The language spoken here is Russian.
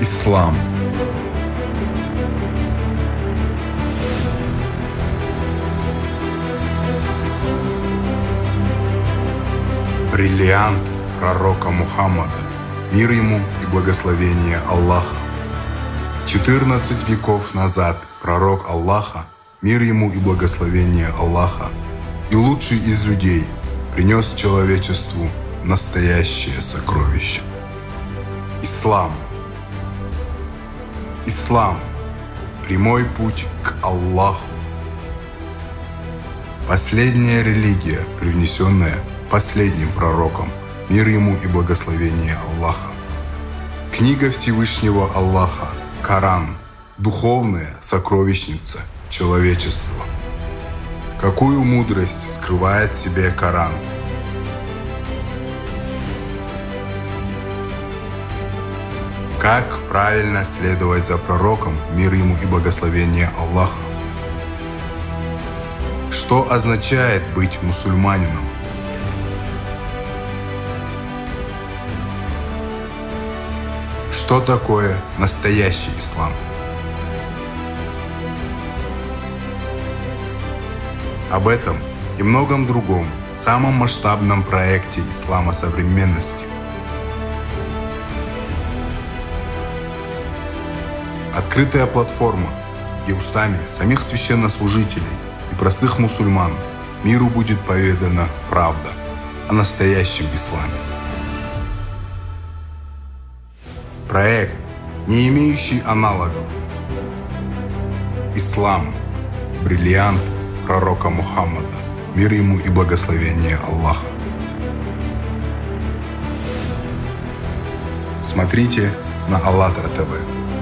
Ислам. Бриллиант пророка Мухаммада, мир ему и благословение Аллаха. 14 веков назад пророк Аллаха, мир ему и благословение Аллаха, и лучший из людей принес человечеству настоящее сокровище. Ислам. Ислам – прямой путь к Аллаху. Последняя религия, привнесенная последним пророком, мир ему и благословение Аллаха. Книга Всевышнего Аллаха, Коран, духовная сокровищница человечества. Какую мудрость скрывает в себе Коран? Как правильно следовать за пророком, мир ему и благословение Аллаха? Что означает быть мусульманином? Что такое настоящий ислам? Об этом и многом другом самом масштабном проекте ислама современности. Открытая платформа, где устами самих священнослужителей и простых мусульман миру будет поведана правда о настоящем исламе. Проект, не имеющий аналогов. Ислам. Бриллиант пророка Мухаммада. Мир ему и благословение Аллаха. Смотрите на АЛЛАТРА ТВ.